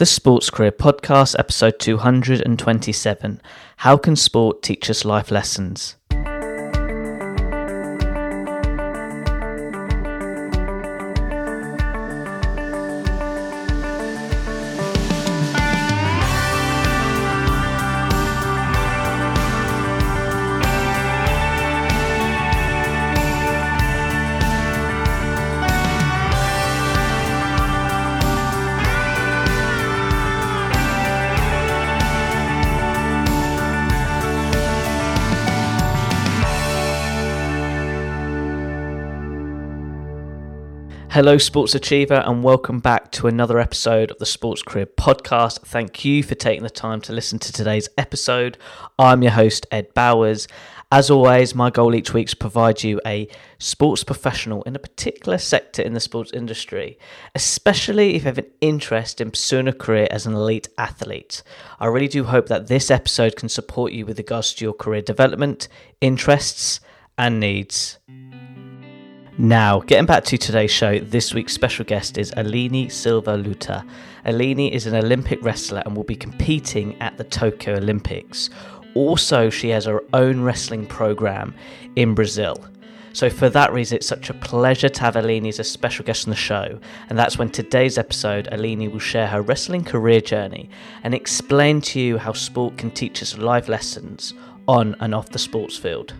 The Sports Career Podcast, episode 227 How Can Sport Teach Us Life Lessons? Hello, Sports Achiever, and welcome back to another episode of the Sports Career Podcast. Thank you for taking the time to listen to today's episode. I'm your host, Ed Bowers. As always, my goal each week is to provide you a sports professional in a particular sector in the sports industry, especially if you have an interest in pursuing a career as an elite athlete. I really do hope that this episode can support you with regards to your career development, interests, and needs. Now, getting back to today's show, this week's special guest is Aline Silva Luta. Aline is an Olympic wrestler and will be competing at the Tokyo Olympics. Also, she has her own wrestling program in Brazil. So, for that reason, it's such a pleasure to have Aline as a special guest on the show. And that's when today's episode, Aline will share her wrestling career journey and explain to you how sport can teach us life lessons on and off the sports field.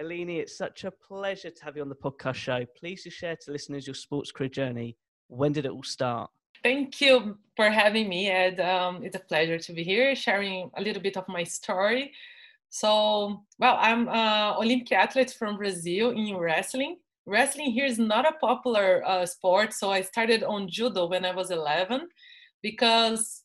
Aline, it's such a pleasure to have you on the podcast show. Please to share to listeners your sports career journey. When did it all start? Thank you for having me, Ed. Um, it's a pleasure to be here, sharing a little bit of my story. So, well, I'm an Olympic athlete from Brazil in wrestling. Wrestling here is not a popular uh, sport, so I started on judo when I was 11 because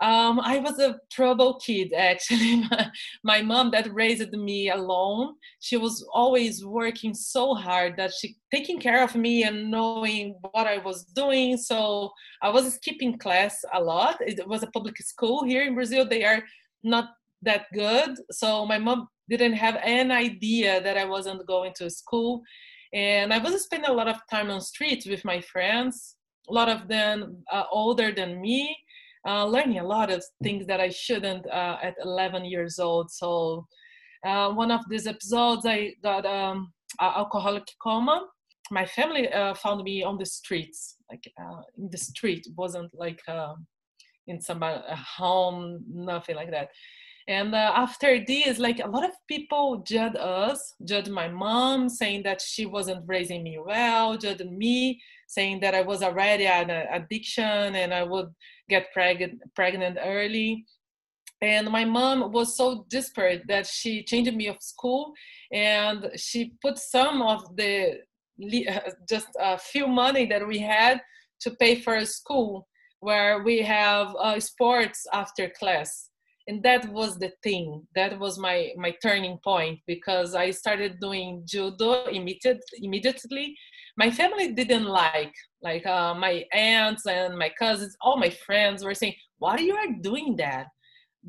um, I was a trouble kid, actually. my, mom that raised me alone, she was always working so hard that she taking care of me and knowing what I was doing. So I was skipping class a lot. It was a public school here in Brazil. They are not that good. So my mom didn't have any idea that I wasn't going to school. And I was spending a lot of time on streets with my friends, a lot of them uh, older than me uh, learning a lot of things that I shouldn't uh, at 11 years old. So uh, one of these episodes, I got um, alcoholic coma. My family uh, found me on the streets, like uh, in the street. It wasn't like uh, in some home, nothing like that. And after this, like a lot of people judged us, judged my mom, saying that she wasn't raising me well, judged me, saying that I was already an addiction and I would get pregnant pregnant early. And my mom was so desperate that she changed me of school and she put some of the just a few money that we had to pay for a school where we have uh, sports after class and that was the thing. That was my my turning point because i started doing judo immediate, immediately. My family didn't like like uh, my aunts and my cousins all my friends were saying why are you are doing that?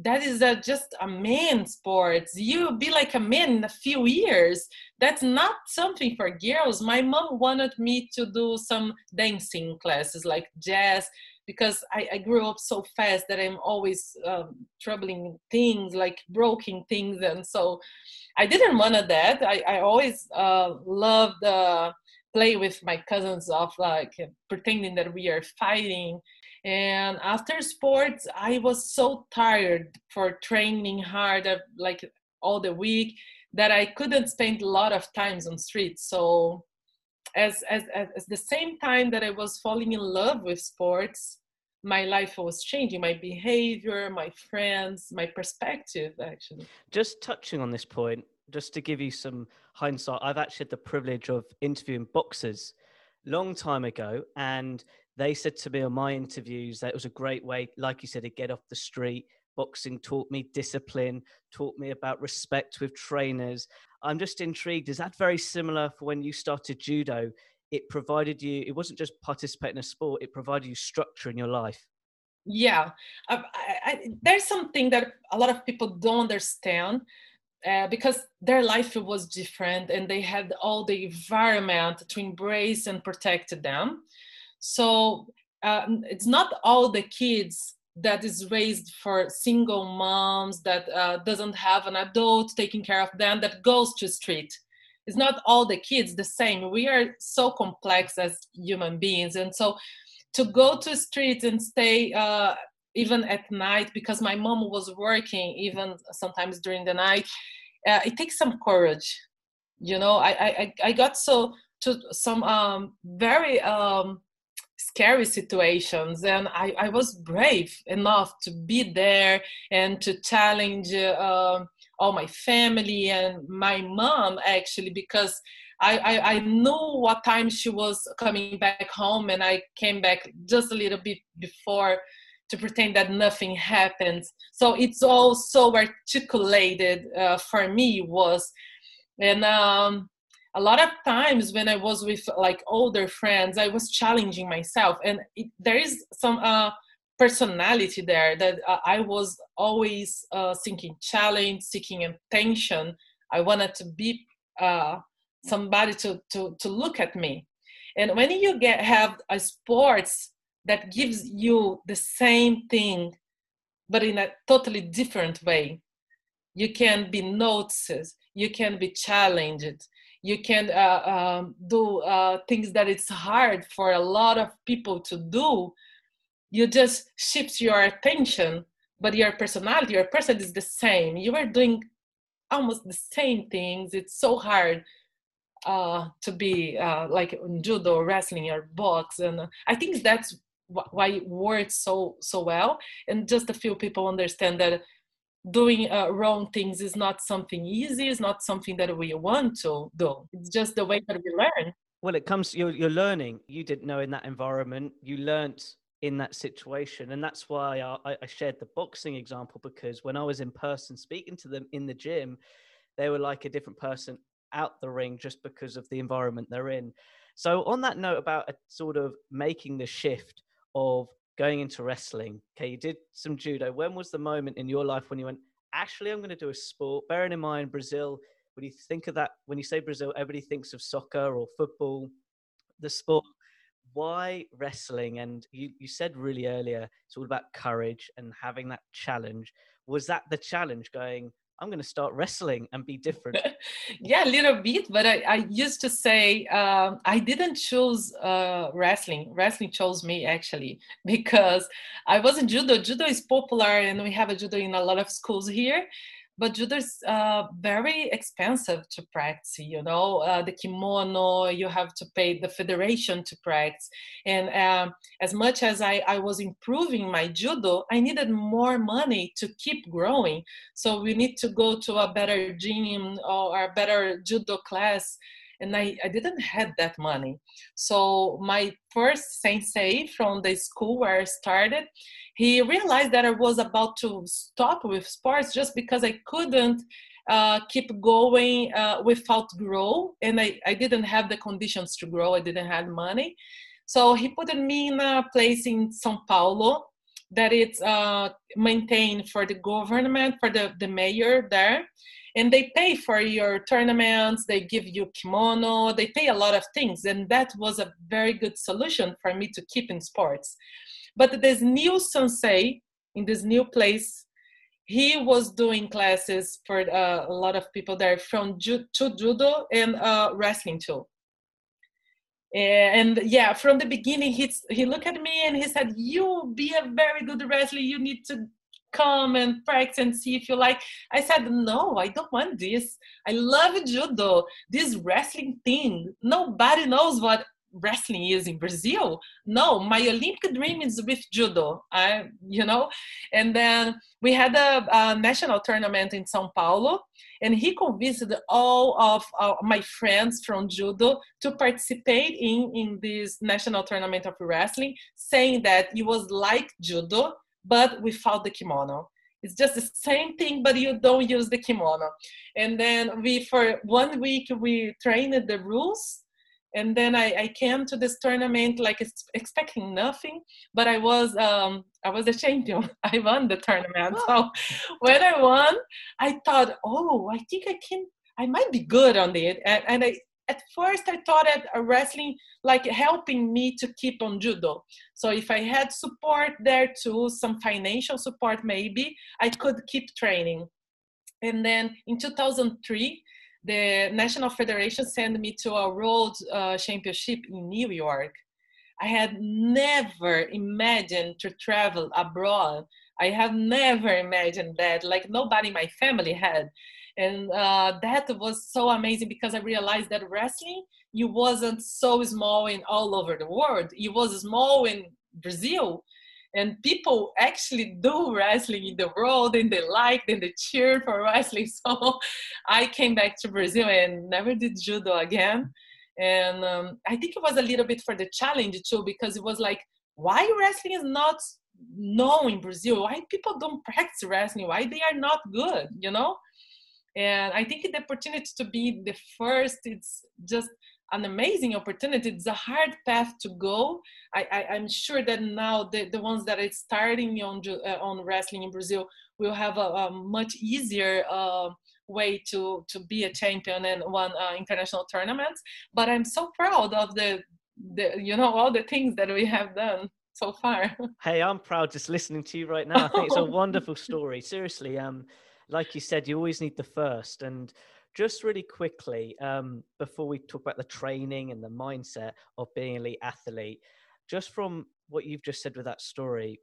That is a, just a man sport. You'll be like a man in a few years. That's not something for girls. My mom wanted me to do some dancing classes like jazz because I, I grew up so fast that i'm always um, troubling things like broken things and so i didn't want that. I, I always uh, loved uh, play with my cousins of like pretending that we are fighting. And after sports i was so tired for training hard uh, like all the week that i couldn't spend a lot of times on streets so as, as as the same time that i was falling in love with sports my life was changing my behavior my friends my perspective actually just touching on this point just to give you some hindsight, I've actually had the privilege of interviewing boxers long time ago, and they said to me on my interviews that it was a great way, like you said, to get off the street. Boxing taught me discipline, taught me about respect with trainers. I'm just intrigued. Is that very similar for when you started judo? It provided you, it wasn't just participating in a sport, it provided you structure in your life. Yeah, I, I, there's something that a lot of people don't understand uh, because their life was different and they had all the environment to embrace and protect them. So uh, it's not all the kids that is raised for single moms that uh, doesn't have an adult taking care of them that goes to street. It's not all the kids the same. We are so complex as human beings. And so to go to street and stay uh, even at night because my mom was working even sometimes during the night uh, it takes some courage. You know i i i got so to some um very um scary situations and I, I was brave enough to be there and to challenge uh, all my family and my mom actually because I, I, I, knew what time she was coming back home and I came back just a little bit before to pretend that nothing happened. So it's all so articulated uh, for me was, and um, a lot of times when I was with like older friends, I was challenging myself, and it, there is some uh, personality there that uh, I was always uh, seeking challenge, seeking attention. I wanted to be uh, somebody to, to to look at me, and when you get have a sports that gives you the same thing but in a totally different way you can be noticed you can be challenged you can uh, um, do uh, things that it's hard for a lot of people to do. You just shift your attention but your personality your person is the same. You are doing almost the same things. It's so hard uh, to be uh, like in judo wrestling or box and i think that's why it works so so well. And just a few people understand that doing uh, wrong things is not something easy it's not something that we want to do. It's just the way that we learn. Well it comes you're, you're learning. You didn't know in that environment. You learnt in that situation. And that's why I, I shared the boxing example because when i was in person speaking to them in the gym they were like a different person out the ring just because of the environment they're in. So on that note about a sort of making the shift of going into wrestling. Okay, you did some judo. When was the moment in your life when you went, actually, I'm going to do a sport? Bearing in mind, Brazil, when you think of that, when you say Brazil, everybody thinks of soccer or football, the sport. Why wrestling? And you, you said really earlier, it's all about courage and having that challenge. Was that the challenge going, I'm going to start wrestling and be different. yeah, a little bit, but I, I used to say uh, I didn't choose uh, wrestling. Wrestling chose me actually because I was in judo. Judo is popular, and we have a judo in a lot of schools here but judo is uh, very expensive to practice you know uh, the kimono you have to pay the federation to practice. And um, as much as I, I was improving my judo i needed more money to keep growing. So we need to go to a better gym or a better judo class and I, I didn't have that money. So my first sensei from the school where I started, he realized that I was about to stop with sports just because I couldn't uh, keep going uh, without grow, and I, I didn't have the conditions to grow. I didn't have money, so he put me in a place in São Paulo that it's uh, maintained for the government, for the, the mayor there and they pay for your tournaments they give you kimono they pay a lot of things and that was a very good solution for me to keep in sports. But this new sensei in this new place he was doing classes for uh, a lot of people there from ju- to judo and uh, wrestling too. And yeah from the beginning he he looked at me and he said you be a very good wrestler you need to come and practice and see if you like. I said, no, I don't want this. I love judo. This wrestling thing, nobody knows what wrestling is in Brazil. No, my Olympic dream is with judo. I, you know, and then we had a, a national tournament in São Paulo, and he convinced all of uh, my friends from judo to participate in in this national tournament of wrestling, saying that it was like judo but without the kimono. It's just the same thing, but you don't use the kimono. And then we, for one week, we trained the rules. And then I, I came to this tournament like expecting nothing, but I was um, I was a champion. I won the tournament. So when I won, I thought, oh, I think I can, I might be good on it. And, and I at first I thought that wrestling like helping me to keep on judo. So if I had support there too, some financial support maybe, I could keep training. And then in 2003, the National Federation sent me to a World uh, Championship in New York. I had never imagined to travel abroad. I have never imagined that. Like nobody in my family had and uh, that was so amazing because i realized that wrestling you wasn't so small in all over the world. It was small in brazil. And people actually do wrestling in the world and they like and they cheer for wrestling. So i came back to brazil and never did judo again. And um, i think it was a little bit for the challenge too because it was like why wrestling is not known in brazil? Why people don't practice wrestling? Why they are not good you know and i think the opportunity to be the first it's just an amazing opportunity. It's a hard path to go. I, I am sure that now the, the ones that are starting on uh, on wrestling in brazil will have a, a much easier uh, way to to be a champion and won uh, international tournaments. But i'm so proud of the the you know all the things that we have done so far. Hey i'm proud just listening to you right now. I think it's a wonderful story. Seriously um like you said, you always need the first. And just really quickly, um, before we talk about the training and the mindset of being an elite athlete, just from what you've just said with that story,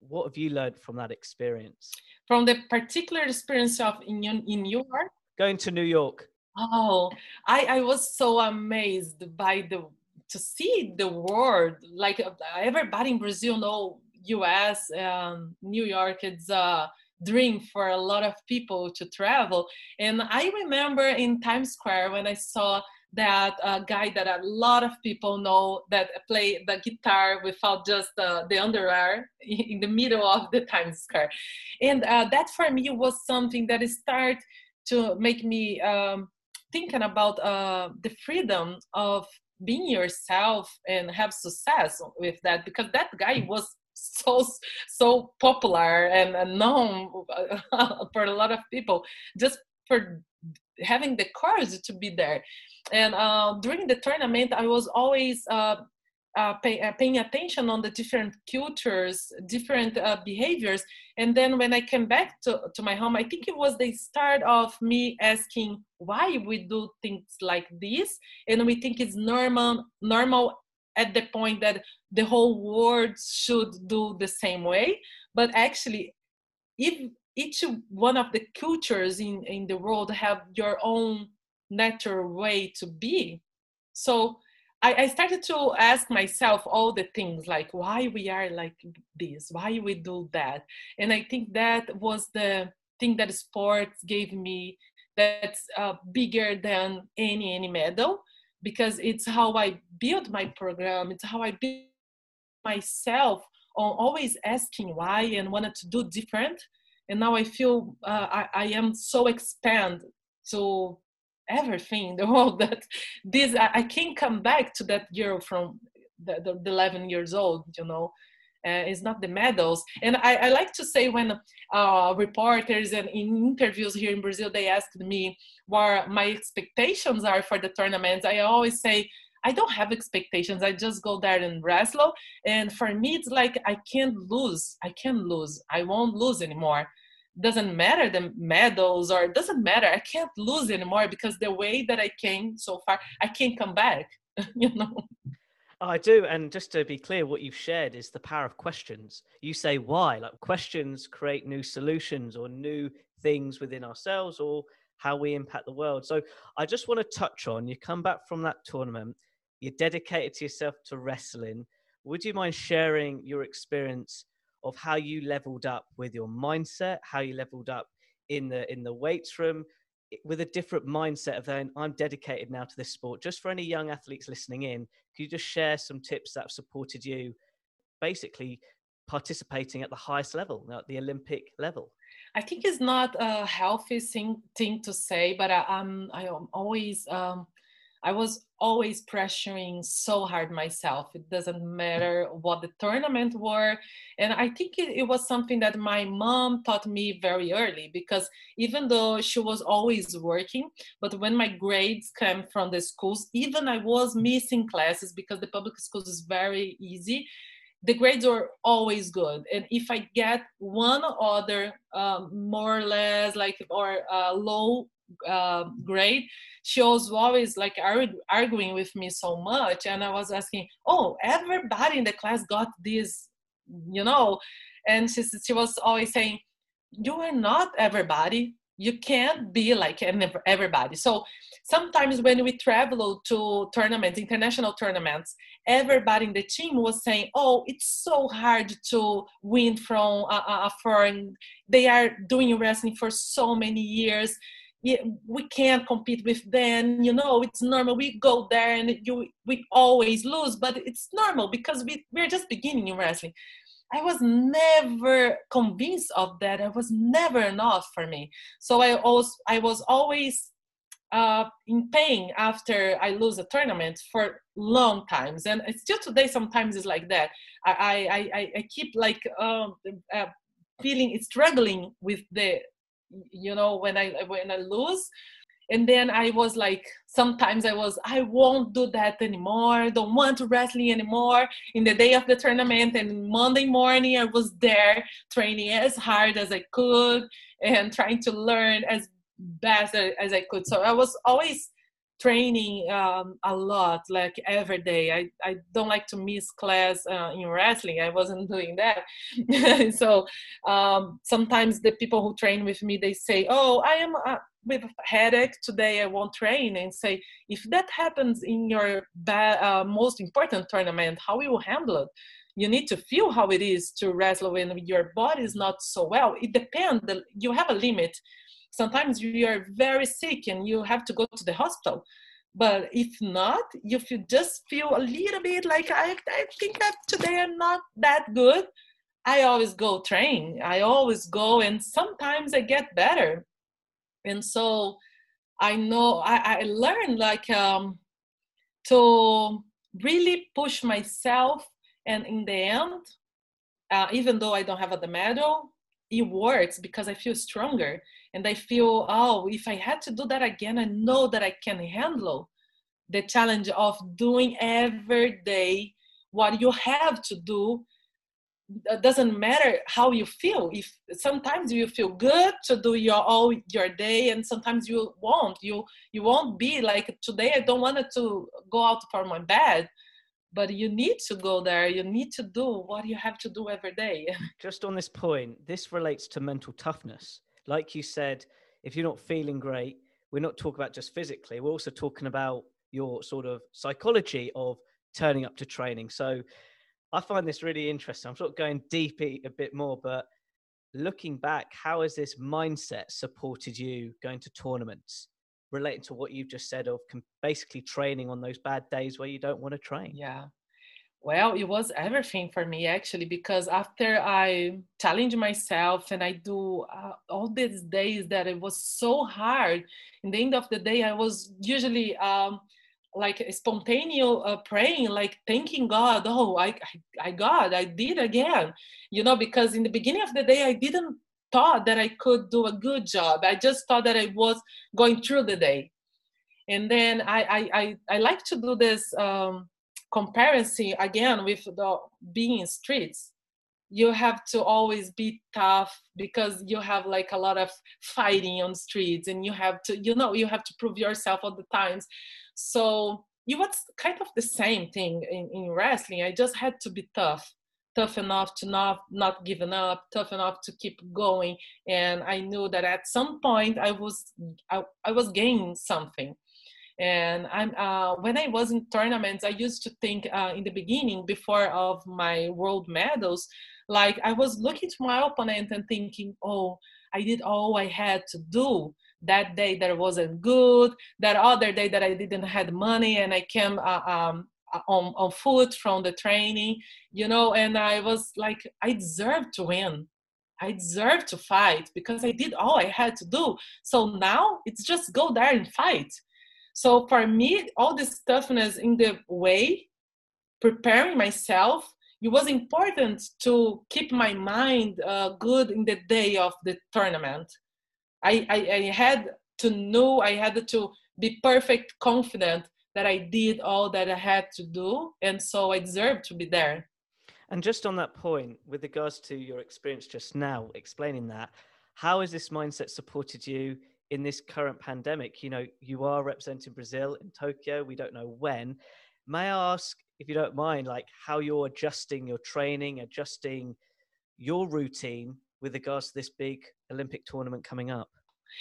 what have you learned from that experience? From the particular experience of in, in New York? Going to New York. Oh, I, I was so amazed by the to see the world like uh, everybody in Brazil know US um, New York it's uh dream for a lot of people to travel. And I remember in Times Square when I saw that uh, guy that a lot of people know that play the guitar without just uh, the underwear in the middle of the Times Square. And uh, that for me was something that started to make me um, thinking about uh, the freedom of being yourself and have success with that because that guy was so so popular and, known for a lot of people just for having the courage to be there. And uh, during the tournament i was always uh, uh, pay, uh, paying attention on the different cultures different uh, behaviors. And then when i came back to, to my home i think it was the start of me asking why we do things like this. And we think it's normal normal at the point that the whole world should do the same way. But actually if each one of the cultures in, in the world have your own natural way to be. So I, I started to ask myself all the things like why we are like this? Why we do that? And i think that was the thing that sports gave me that's uh, bigger than any any medal because it's how I build my program. It's how I build myself on always asking why and wanted to do different. And now I feel uh, I, I am so expand to everything in the world that this I, I can't come back to that girl from the, the, the 11 years old, you know uh, it's not the medals. And I, I like to say when uh, reporters and in interviews here in Brazil, they asked me what my expectations are for the tournaments. I always say, I don't have expectations. I just go there and wrestle. And for me, it's like I can't lose. I can't lose. I won't lose anymore. Doesn't matter the medals or doesn't matter. I can't lose anymore because the way that I came so far, I can't come back. you know. I do. And just to be clear, what you've shared is the power of questions. You say why, like questions create new solutions or new things within ourselves or how we impact the world. So I just want to touch on you come back from that tournament, you're dedicated to yourself to wrestling. Would you mind sharing your experience of how you leveled up with your mindset, how you leveled up in the in the weights room, with a different mindset of then I'm dedicated now to this sport. Just for any young athletes listening in, could you just share some tips that have supported you basically participating at the highest level, at the Olympic level? I think it's not a healthy thing, thing to say, but I, am I am always um, I was always pressuring so hard myself. It doesn't matter what the tournament were. And I think it, it, was something that my mom taught me very early because even though she was always working, but when my grades came from the schools, even I was missing classes because the public schools is very easy. The grades were always good, and if I get one other um, more or less like or uh, low uh, grade, she was always like arguing with me so much. And I was asking, oh, everybody in the class got this, you know? And she, she was always saying, you are not everybody. You can't be like everybody. So sometimes when we travel to tournaments, international tournaments, everybody in the team was saying, "Oh, it's so hard to win from a, a foreign. They are doing wrestling for so many years we can't compete with them you know it's normal. We go there and you we always lose but it's normal because we, we're just beginning in wrestling. I was never convinced of that. It was never enough for me. So i also i was always uh, in pain after i lose a tournament for long times. And still today sometimes it's like that. I i i, I keep like um, uh, feeling struggling with the you know when i when i lose. And then i was like sometimes i was i won't do that anymore. Don't want to wrestling anymore. In the day of the tournament and monday morning i was there training as hard as i could and trying to learn as best as i could. So i was always training um, a lot, like every day. I, I don't like to miss class uh, in wrestling. I wasn't doing that. so um, sometimes the people who train with me, they say, oh, I am uh, with a headache today, I won't train. And say, if that happens in your ba- uh, most important tournament, how will you handle it? You need to feel how it is to wrestle when your body is not so well. It depends. You have a limit sometimes you are very sick and you have to go to the hospital. But if not if you just feel a little bit like i, I think that today i'm not that good i always go train. I always go and sometimes i get better. And so i know i, I learned like um, to really push myself and in the end uh, even though i don't have a medal it works because i feel stronger and I feel, oh, if I had to do that again, I know that I can handle the challenge of doing every day what you have to do. It doesn't matter how you feel. If sometimes you feel good to do your all your day and sometimes you won't. You you won't be like today i don't want to go out for my bed but you need to go there. You need to do what you have to do every day. Just on this point this relates to mental toughness like you said, if you're not feeling great, we're not talking about just physically, we're also talking about your sort of psychology of turning up to training. So I find this really interesting. I'm sort of going deep a bit more, but looking back, how has this mindset supported you going to tournaments? Relating to what you've just said of basically training on those bad days where you don't want to train. Yeah, well, it was everything for me actually, because after I challenge myself and I do uh, all these days that it was so hard, in the end of the day, I was usually um, like spontaneous uh, praying, like thanking God, oh, I, I, I I did again, you know, because in the beginning of the day, I didn't thought that I could do a good job. I just thought that I was going through the day. And then I, I, I, I like to do this. Um, comparison again with the being streets you have to always be tough because you have like a lot of fighting on streets and you have to you know you have to prove yourself all the times. So it was kind of the same thing in, in wrestling. I just had to be tough tough enough to not not giving up tough enough to keep going. And i knew that at some point i was i, I was gaining something and I'm uh, when I was in tournaments, I used to think uh, in the beginning, before of my world medals, like I was looking to my opponent and thinking, oh, I did all I had to do. That day that wasn't good. That other day that i didn't had money and i came uh, um, uh, on, on foot from the training you know? And i was like i deserve to win. I deserve to fight because i did all i had to do. So now it's just go there and fight So for me, all this toughness in the way, preparing myself, it was important to keep my mind uh, good in the day of the tournament. I, I, I had to know, I had to be perfect confident that I did all that I had to do. And so I deserved to be there. And just on that point, with regards to your experience just now, explaining that, how has this mindset supported you in this current pandemic? You know, you are representing Brazil in Tokyo. We don't know when. May I ask, if you don't mind, like how you're adjusting your training, adjusting your routine with regards to this big Olympic tournament coming up?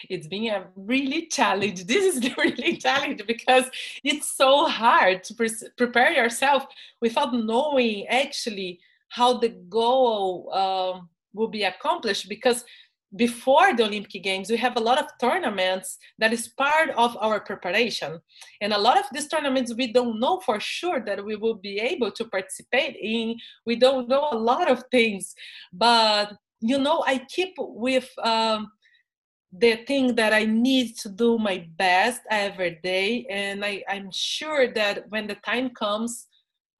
It's been a really challenge. This is really challenge because it's so hard to pre- prepare yourself without knowing actually how the goal uh, will be accomplished. Because before the Olympic Games, we have a lot of tournaments that is part of our preparation. And a lot of these tournaments we don't know for sure that we will be able to participate in. We don't know a lot of things. But, you know, I keep with um, the thing that I need to do my best every day. And I, I'm sure that when the time comes,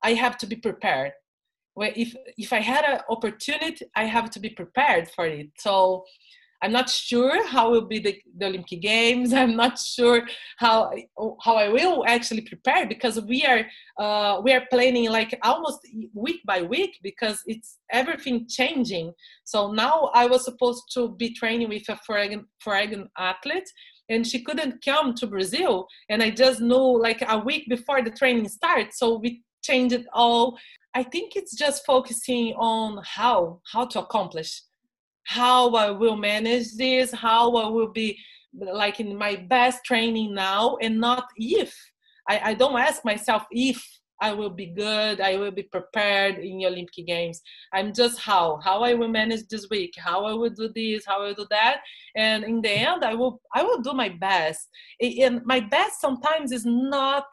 I have to be prepared where if if i had an opportunity i have to be prepared for it. So i'm not sure how will be the, the olympic games. I'm not sure how how i will actually prepare because we are uh, we are planning like almost week by week because it's everything changing. So now i was supposed to be training with a foreign foreign athlete and she couldn't come to brazil. And i just knew like a week before the training starts. So we changed it all I think it's just focusing on how how to accomplish, how I will manage this, how I will be like in my best training now, and not if. I, I don't ask myself if I will be good, I will be prepared in the Olympic Games. I'm just how how I will manage this week, how I will do this, how I will do that, and in the end, I will I will do my best. And my best sometimes is not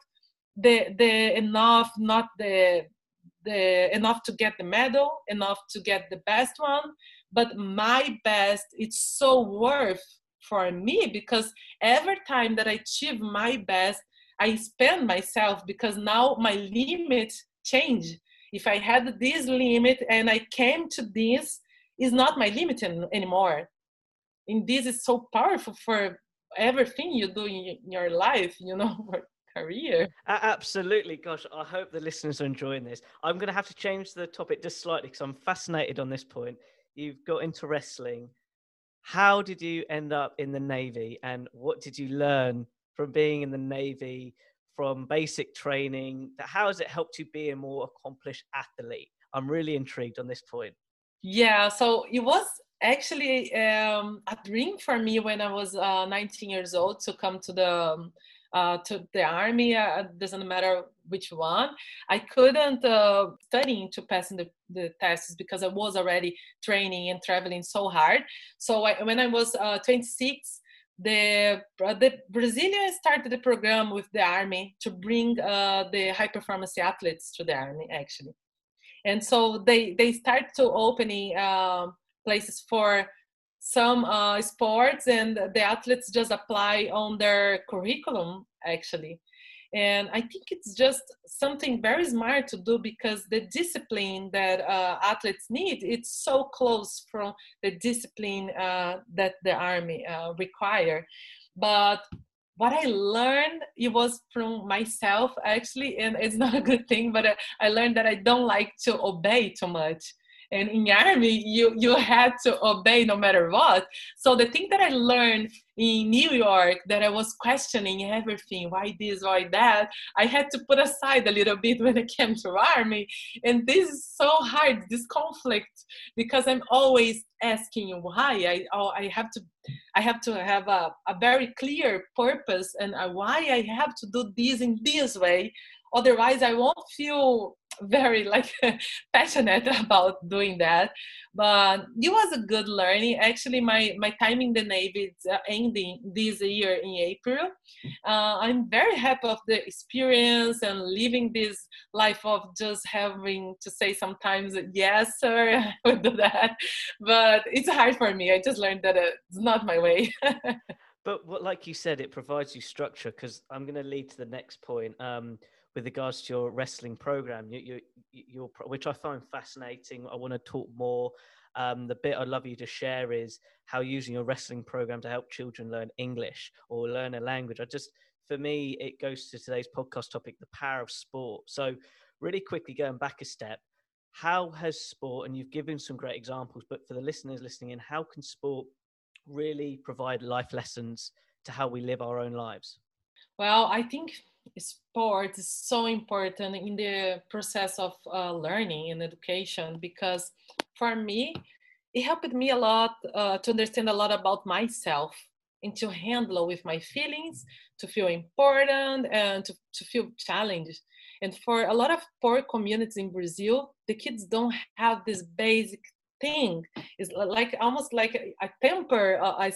the the enough, not the the enough to get the medal, enough to get the best one, but my best it's so worth for me because every time that I achieve my best, I spend myself because now my limit change. If I had this limit and I came to this, is not my limit anymore. And this is so powerful for everything you do in your life, you know, career. Absolutely. Gosh, I hope the listeners are enjoying this. I'm going to have to change the topic just slightly because I'm fascinated on this point. You've got into wrestling. How did you end up in the Navy and what did you learn from being in the Navy, from basic training? How has it helped you be a more accomplished athlete? I'm really intrigued on this point. Yeah, so it was actually um, a dream for me when I was uh, 19 years old to come to the um, uh, to the army, uh, doesn't matter which one. I couldn't uh, study to passing the, the tests because I was already training and traveling so hard. So I, when I was uh, 26, the uh, the Brazilian started the program with the army to bring uh, the high performance athletes to the army actually, and so they they start to opening places for some uh, sports and the athletes just apply on their curriculum actually. And i think it's just something very smart to do because the discipline that uh, athletes need it's so close from the discipline uh, that the army uh, require. But what i learned it was from myself actually and it's not a good thing but uh, i learned that i don't like to obey too much and in army you you had to obey no matter what. So the thing that i learned in new york that i was questioning everything why this why that i had to put aside a little bit when it came to army and this is so hard this conflict because i'm always asking why. I oh, i have to i have to have a, a very clear purpose and uh, why i have to do this in this way. Otherwise i won't feel very like passionate about doing that. But it was a good learning. Actually my my time in the navy is uh, ending this year in april. Uh, i'm very happy of the experience and living this life of just having to say sometimes yes sir. I would do that. But it's hard for me. I just learned that it's not my way. But what, like you said, it provides you structure because I'm going to lead to the next point. Um, with regards to your wrestling program, you, you, which I find fascinating. I want to talk more. Um, the bit I'd love you to share is how using your wrestling program to help children learn English or learn a language. I just, for me, it goes to today's podcast topic, the power of sport. So, really quickly going back a step, how has sport, and you've given some great examples, but for the listeners listening in, how can sport really provide life lessons to how we live our own lives? Well, I think sport is so important in the process of uh, learning and education because for me, it helped me a lot uh, to understand a lot about myself and to handle with my feelings, to feel important and to, to feel challenged. And for a lot of poor communities in Brazil, the kids don't have this basic thing. It's like almost like a, temper, a, a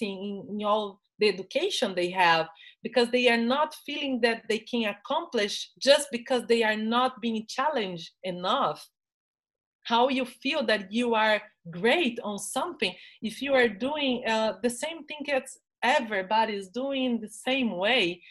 in, in all the education they have because they are not feeling that they can accomplish just because they are not being challenged enough. How you feel that you are great on something. If you are doing uh, the same thing as everybody is doing the same way.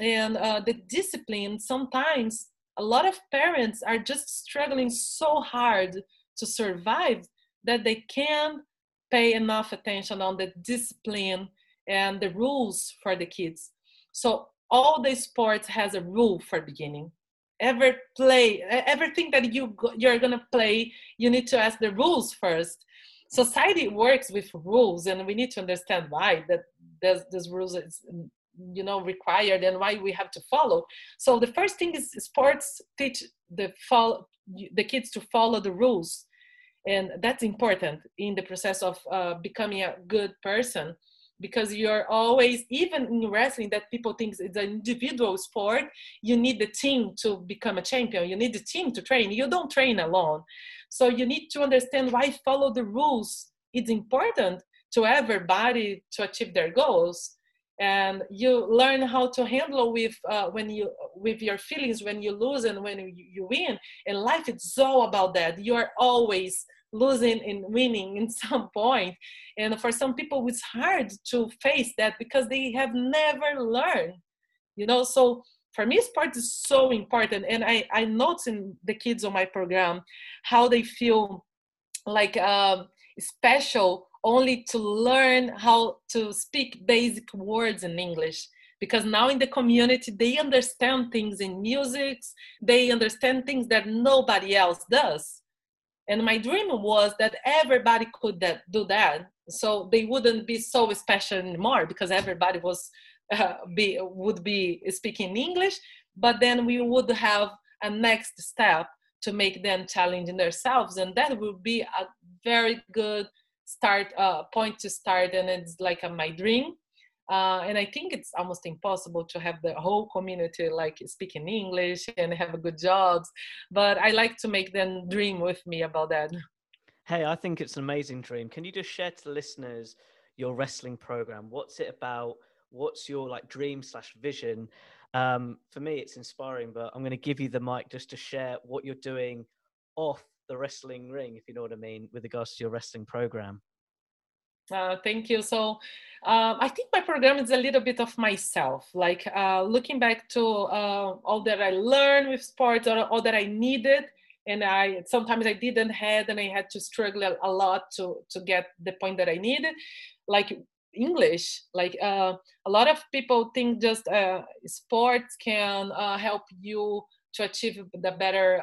And uh, the discipline sometimes a lot of parents are just struggling so hard to survive that they can't pay enough attention on the discipline and the rules for the kids. So all the sports has a rule for beginning. Ever play everything that you you're gonna play you need to ask the rules first. Society works with rules and we need to understand why that there's this rules is you know required and why we have to follow. So the first thing is sports teach the follow the kids to follow the rules. And that's important in the process of uh, becoming a good person because you're always even in wrestling that people think it's an individual sport you need the team to become a champion. You need the team to train. You don't train alone. So you need to understand why follow the rules. It's important to everybody to achieve their goals. And you learn how to handle with uh, when you with your feelings when you lose and when you, you win. In life it's all about that. You are always losing and winning in some point. And for some people it's hard to face that because they have never learned you know? So for me sport is so important. And i i notice in the kids on my program how they feel like um, special only to learn how to speak basic words in english. Because now in the community they understand things in music they understand things that nobody else does and my dream was that everybody could that, do that. So they wouldn't be so special anymore because everybody was uh, be would be speaking english. But then we would have a next step to make them challenging themselves. And that would be a very good start uh, point to start. And it's like a, my dream uh, and I think it's almost impossible to have the whole community like speaking English and have good jobs. But I like to make them dream with me about that. Hey, I think it's an amazing dream. Can you just share to the listeners your wrestling program? What's it about? What's your like dream slash vision? Um, for me, it's inspiring, but I'm going to give you the mic just to share what you're doing off the wrestling ring, if you know what I mean, with regards to your wrestling program. Uh, thank you. So um, I think my program is a little bit of myself, like uh, looking back to uh, all that I learned with sports or all that I needed. And I sometimes I didn't have, and I had to struggle a lot to to get the point that I needed, like English. Like uh, a lot of people think just uh, sports can uh, help you to achieve the better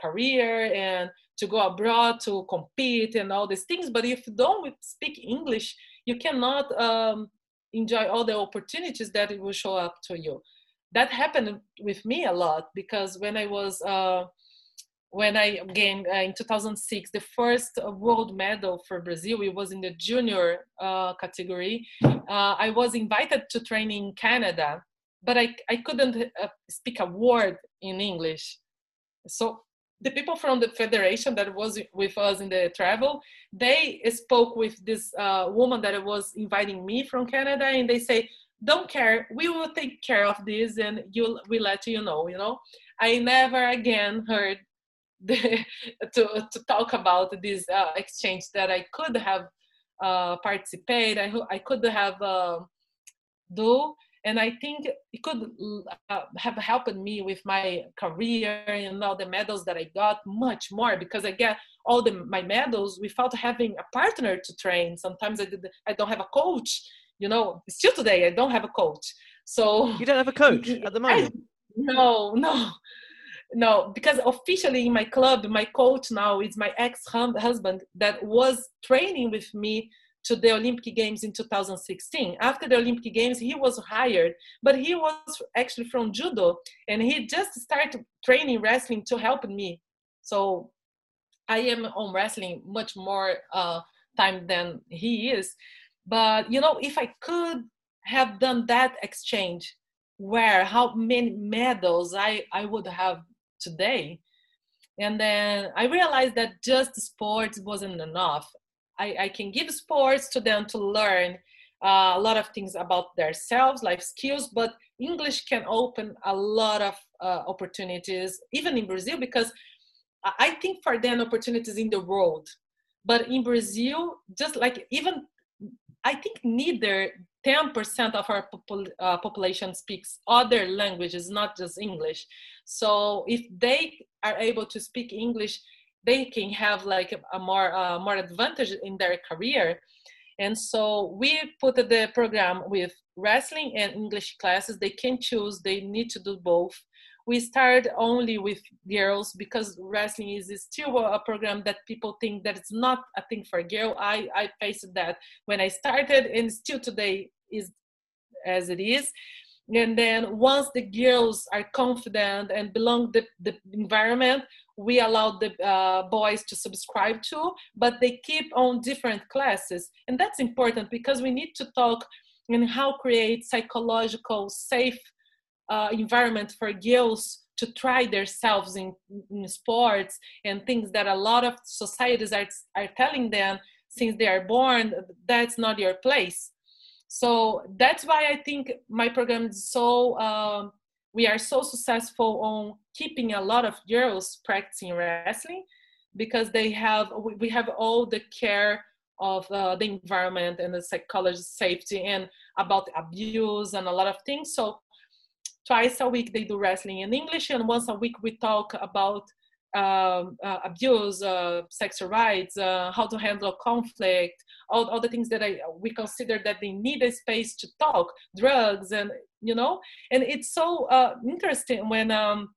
career and to go abroad to compete and all these things. But if you don't speak english you cannot um, enjoy all the opportunities that it will show up to you. That happened with me a lot because when i was uh, when i gained uh, in 2006 the first world medal for brazil it was in the junior uh, category. Uh, i was invited to train in canada but i, I couldn't uh, speak a word in english. So the people from the federation that was with us in the travel they spoke with this uh, woman that was inviting me from canada and they say don't care. We will take care of this and you we let you know you know? I never again heard the, to, to talk about this uh, exchange that i could have uh, participate. I, I could have uh, do, and I think it could uh, have helped me with my career and all the medals that I got much more because I get all the my medals without having a partner to train. Sometimes I did, I don't have a coach. You know, still today I don't have a coach. So you don't have a coach at the moment. I, no, no no because officially in my club my coach now is my ex-husband that was training with me to the olympic games in 2016 after the olympic games he was hired but he was actually from judo and he just started training wrestling to help me. So i am on wrestling much more uh, time than he is. But you know if i could have done that exchange where how many medals i i would have today. And then i realized that just sports wasn't enough i, I can give sports to them to learn uh, a lot of things about themselves life skills but english can open a lot of uh, opportunities even in brazil because i think for them opportunities in the world but in brazil just like even i think neither 10% of our popul- uh, population speaks other languages, not just English. So if they are able to speak English, they can have like a, more uh, more advantage in their career. And so we put the program with wrestling and English classes. They can choose. They need to do both we start only with girls because wrestling is still a program that people think that it's not a thing for girl i i faced that when i started and still today is as it is and then once the girls are confident and belong the, the environment we allowed the uh, boys to subscribe to but they keep on different classes. And that's important because we need to talk and how create psychological safe uh, environment for girls to try themselves in, in sports and things that a lot of societies are, are telling them since they are born that's not your place. So that's why i think my program is so um, we are so successful on keeping a lot of girls practicing wrestling because they have we have all the care of uh, the environment and the psychology safety and about abuse and a lot of things. So twice a week they do wrestling in english and once a week we talk about um, uh, abuse, uh, sexual rights, uh, how to handle conflict, all, all the things that I, we consider that they need a space to talk, drugs, and you know, and it's so uh, interesting when um,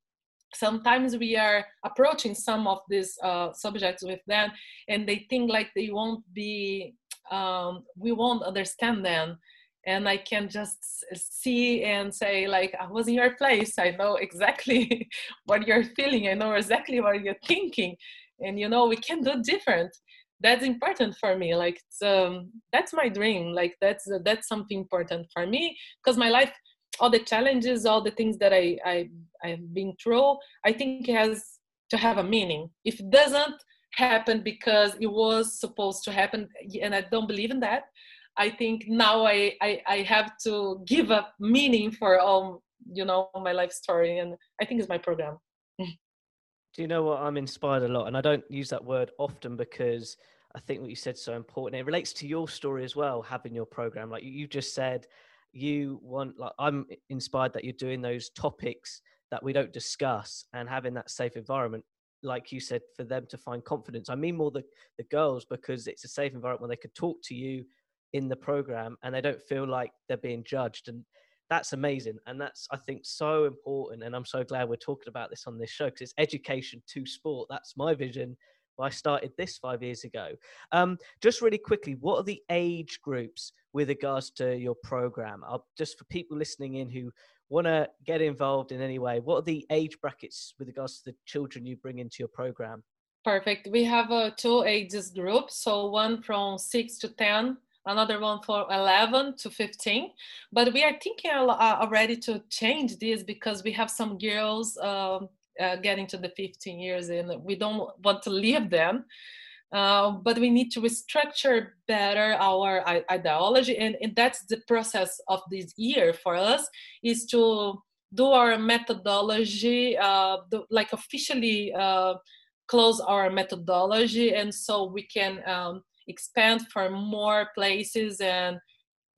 sometimes we are approaching some of these uh, subjects with them, and they think like they won't be, um, we won't understand them. And i can just see and say like i was in your place. I know exactly what you're feeling. I know exactly what you're thinking. And you know we can do different that's important for me like um, that's my dream like that's uh, that's something important for me because my life all the challenges all the things that i i i've been through i think it has to have a meaning if it doesn't happen because it was supposed to happen and i don't believe in that I think now I, I, I have to give up meaning for all you know my life story, and I think it's my program. Do you know what? I'm inspired a lot, and I don't use that word often because I think what you said is so important. It relates to your story as well, having your program. Like you just said, you want like I'm inspired that you're doing those topics that we don't discuss and having that safe environment like you said for them to find confidence i mean more the the girls because it's a safe environment where they could talk to you in the program and they don't feel like they're being judged and that's amazing and that's i think so important and i'm so glad we're talking about this on this show because it's education to sport that's my vision i started this five years ago. Um, just really quickly what are the age groups with regards to your program? I'll, just for people listening in who want to get involved in any way what are the age brackets with regards to the children you bring into your program? Perfect we have uh, two ages groups so one from 6 to 10 another one for 11 to 15 but we are thinking uh, already to change this because we have some girls um, uh, getting to the 15 years and we don't want to leave them. Uh, but we need to restructure better our ideology. And, and that's the process of this year for us is to do our methodology uh, do, like officially uh, close our methodology and so we can um, expand for more places and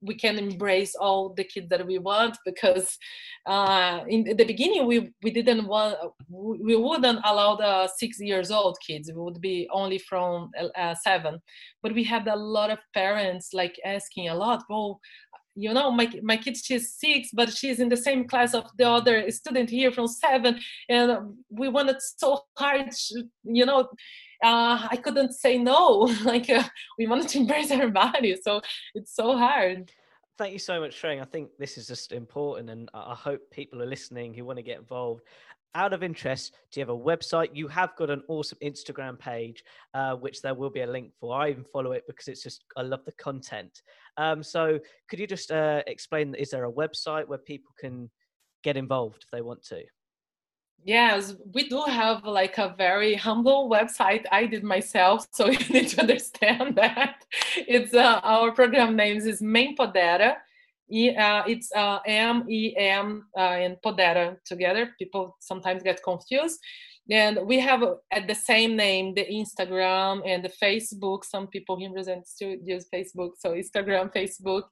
we can embrace all the kids that we want because uh, in the beginning we we didn't want we wouldn't allow the six years old kids. It would be only from uh, seven. But we had a lot of parents like asking a lot well you know my my kid she's six but she's in the same class of the other student here from seven and we wanted so hard you know uh, I couldn't say no. like uh, we wanted to embrace everybody, so it's so hard. Thank you so much, sharing. I think this is just important, and I hope people are listening who want to get involved. Out of interest, do you have a website? You have got an awesome Instagram page, uh, which there will be a link for. I even follow it because it's just I love the content. Um, so, could you just uh, explain? Is there a website where people can get involved if they want to? Yes, we do have like a very humble website. I did myself, so you need to understand that. It's uh, our program names is Mempodera. Uh, it's uh, M E M uh, and Podera together. People sometimes get confused. And we have uh, at the same name the Instagram and the Facebook. Some people in Brazil still use Facebook, so Instagram, Facebook,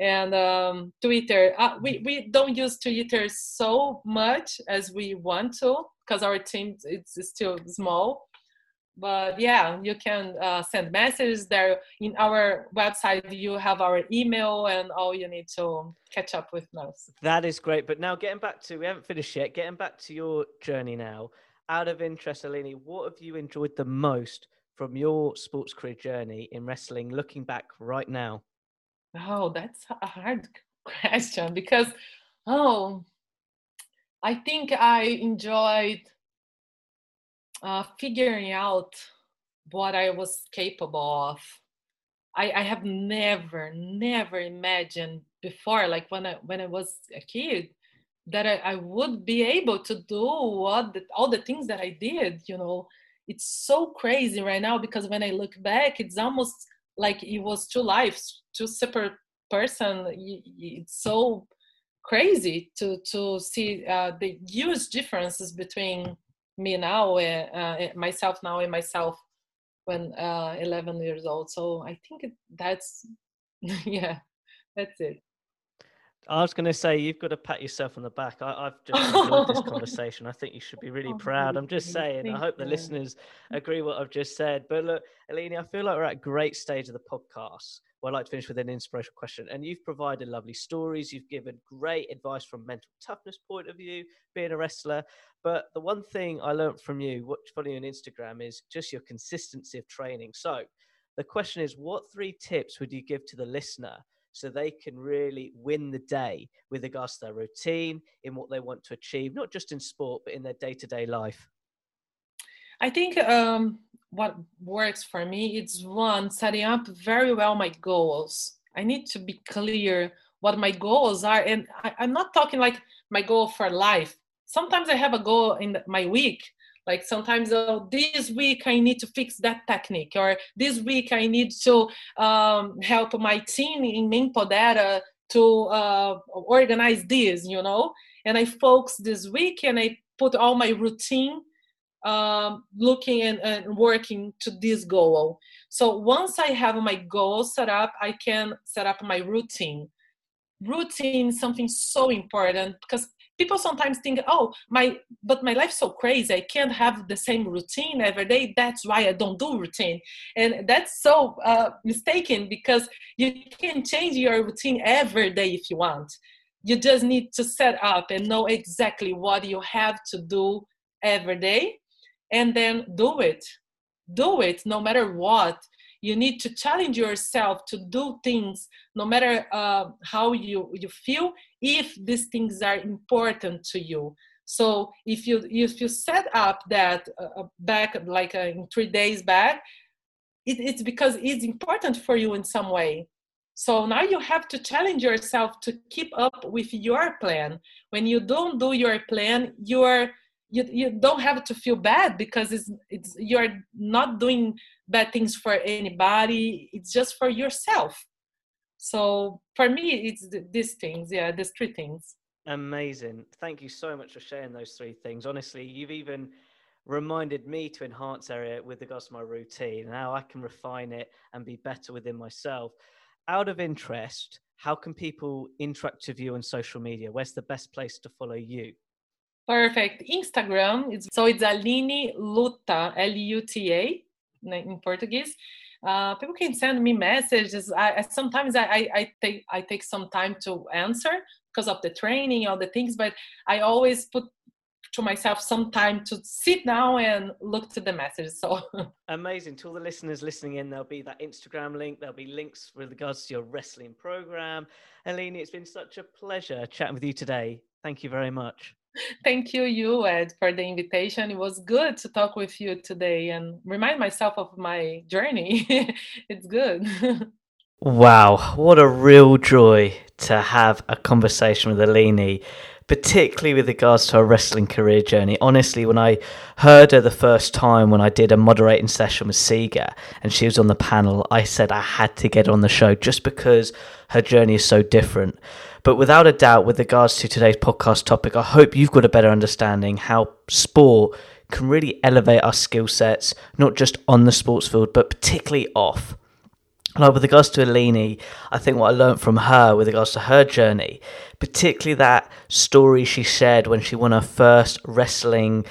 and um, Twitter. Uh, we we don't use Twitter so much as we want to because our team it's still small. But yeah, you can uh, send messages there. In our website, you have our email and all you need to catch up with us. That is great. But now, getting back to we haven't finished yet. Getting back to your journey now. Out of interest, Aline, what have you enjoyed the most from your sports career journey in wrestling? Looking back right now. Oh, that's a hard question because, oh, I think I enjoyed uh, figuring out what I was capable of. I, I have never, never imagined before, like when I when I was a kid, that I, I would be able to do what the, all the things that I did. You know, it's so crazy right now because when I look back, it's almost like it was two lives, two separate person. It's so crazy to to see uh, the huge differences between me now, uh, myself now, and myself when uh, 11 years old. So I think that's yeah, that's it. I was going to say you've got to pat yourself on the back. I, have just enjoyed this conversation. I think you should be really oh, proud. I'm just saying. I hope the listeners agree what I've just said. But look, Aline, I feel like we're at a great stage of the podcast. Well, I'd like to finish with an inspirational question. And you've provided lovely stories. You've given great advice from mental toughness point of view, being a wrestler. But the one thing I learned from you, what following on Instagram, is just your consistency of training. So the question is, what three tips would you give to the listener? So they can really win the day with regards to their routine, in what they want to achieve, not just in sport, but in their day to day life? I think um, what works for me is one, setting up very well my goals. I need to be clear what my goals are. And I, am not talking like my goal for life. Sometimes I have a goal in my week like sometimes oh, this week i need to fix that technique or this week i need to um, help my team in Mempodera to uh, organize this you know? And i focus this week and i put all my routine um, looking and, and working to this goal. So once i have my goal set up i can set up my routine. Routine something so important because people sometimes think oh my but my life's so crazy. I can't have the same routine every day. That's why i don't do routine. And that's so uh, mistaken because you can change your routine every day if you want. You just need to set up and know exactly what you have to do every day and then do it. Do it no matter what. You need to challenge yourself to do things no matter uh, how you, you feel if these things are important to you. So if you if you set up that uh, uh back like uh, in three days back it, it's because it's important for you in some way. So now you have to challenge yourself to keep up with your plan. When you don't do your plan you're you, you don't have to feel bad because it's it's you're not doing bad things for anybody. It's just for yourself so for me it's these things yeah these three things amazing thank you so much for sharing those three things honestly you've even reminded me to enhance area with regards to my routine. Now I can refine it and be better within myself. Out of interest, how can people interact with you on social media? Where's the best place to follow you? Perfect. Instagram. It's, so it's Aline Luta, L U T A in Portuguese. Uh, people can send me messages. I, sometimes I, I, I, take I take some time to answer because of the training, all the things, but I always put to myself some time to sit down and look to the messages. So amazing. To all the listeners listening in, there'll be that Instagram link, there'll be links with regards to your wrestling program. Aline, it's been such a pleasure chatting with you today. Thank you very much. Thank you, you Ed, for the invitation. It was good to talk with you today and remind myself of my journey. it's good. wow, what a real joy to have a conversation with Aline, particularly with regards to her wrestling career journey. Honestly, when I heard her the first time when I did a moderating session with Siga and she was on the panel, I said I had to get on the show just because her journey is so different. But without a doubt, with regards to today's podcast topic, I hope you've got a better understanding how sport can really elevate our skill sets, not just on the sports field, but particularly off. Like with regards to Aline, I think what I learned from her with regards to her journey, particularly that story she shared when she won her first wrestling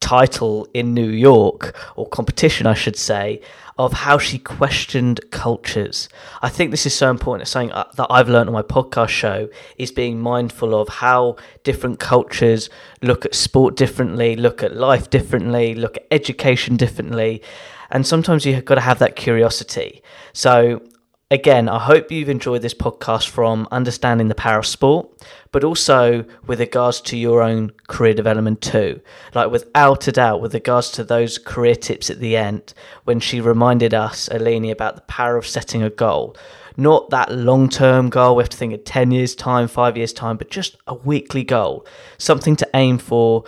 title in New York, or competition, I should say, of how she questioned cultures. I think this is so important. It's something uh, that I've learned on my podcast show is being mindful of how different cultures look at sport differently, look at life differently, look at education differently. And sometimes you've got to have that curiosity. So again, I hope you've enjoyed this podcast from understanding the power of sport, but also with regards to your own career development too. Like without a doubt, with regards to those career tips at the end, when she reminded us, Aline, about the power of setting a goal. Not that long term goal, we have to think of 10 years' time, five years' time, but just a weekly goal, something to aim for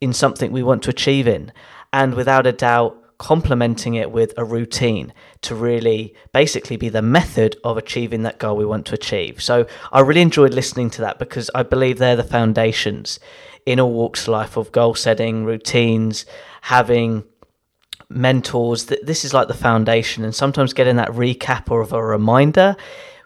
in something we want to achieve in. And without a doubt, complementing it with a routine to really basically be the method of achieving that goal we want to achieve. So I really enjoyed listening to that because I believe they're the foundations in all walks of life of goal setting, routines, having mentors. This is like the foundation, and sometimes getting that recap or of a reminder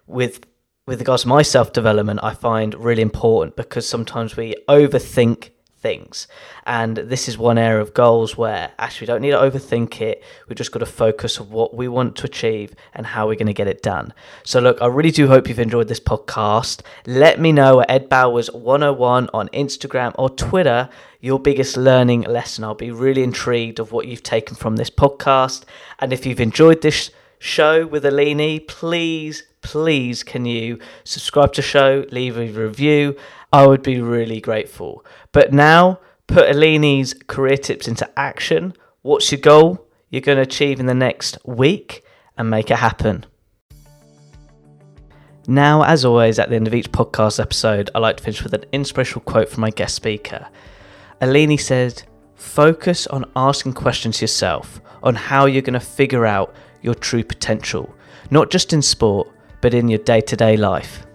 with with regards to my self development, I find really important because sometimes we overthink things. And this is one area of goals where actually we don't need to overthink it. We've just got to focus on what we want to achieve and how we're going to get it done. So, look, I really do hope you've enjoyed this podcast. Let me know at Ed Bowers 101 on Instagram or Twitter your biggest learning lesson. I'll be really intrigued of what you've taken from this podcast. And if you've enjoyed this show with Aline, please, please can you subscribe to show, leave a review, I would be really grateful. But now, put Aline's career tips into action. What's your goal you're going to achieve in the next week and make it happen? Now, as always, at the end of each podcast episode, I like to finish with an inspirational quote from my guest speaker. Aline said, Focus on asking questions yourself on how you're going to figure out your true potential, not just in sport, but in your day to day life.